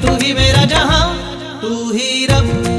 तू ही मेरा जहाँ तू ही रब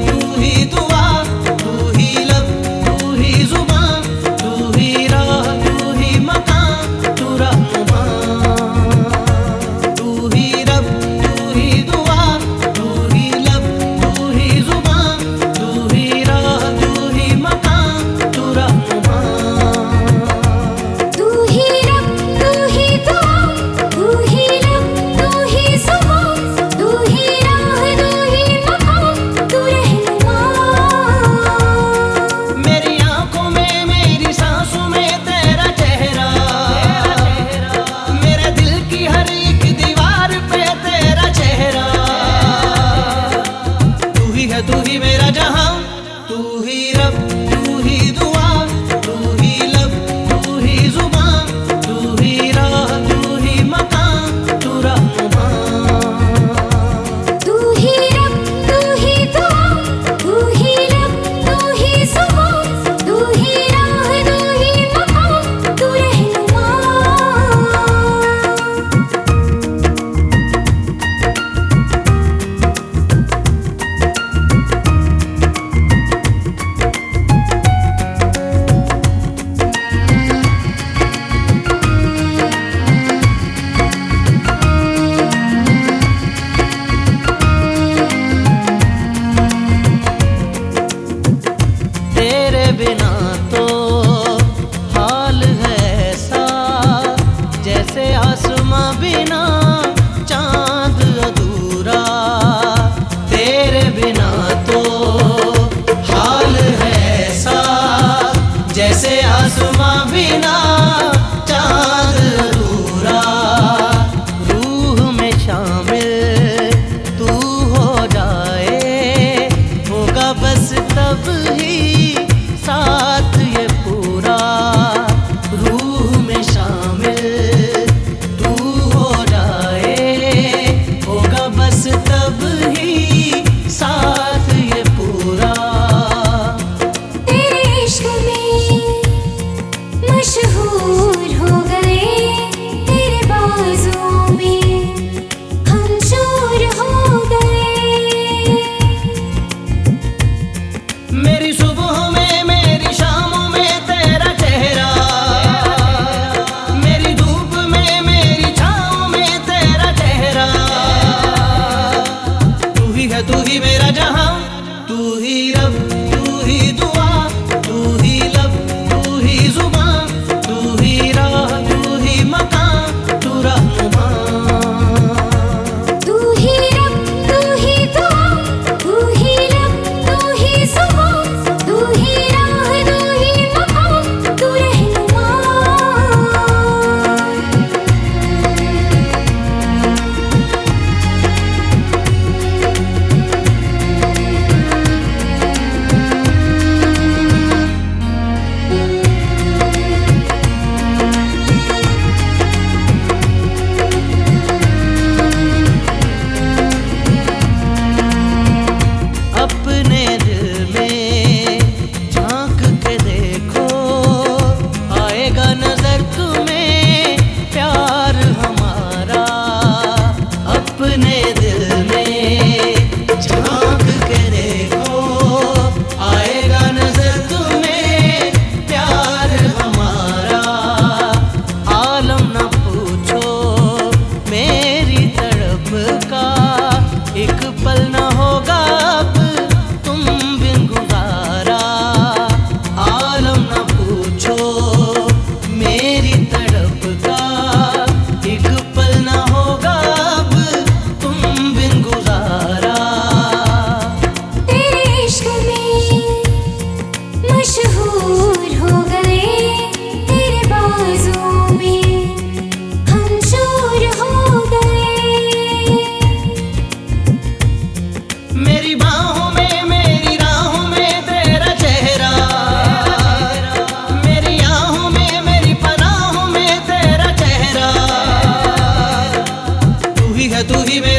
காண तू ही मेरा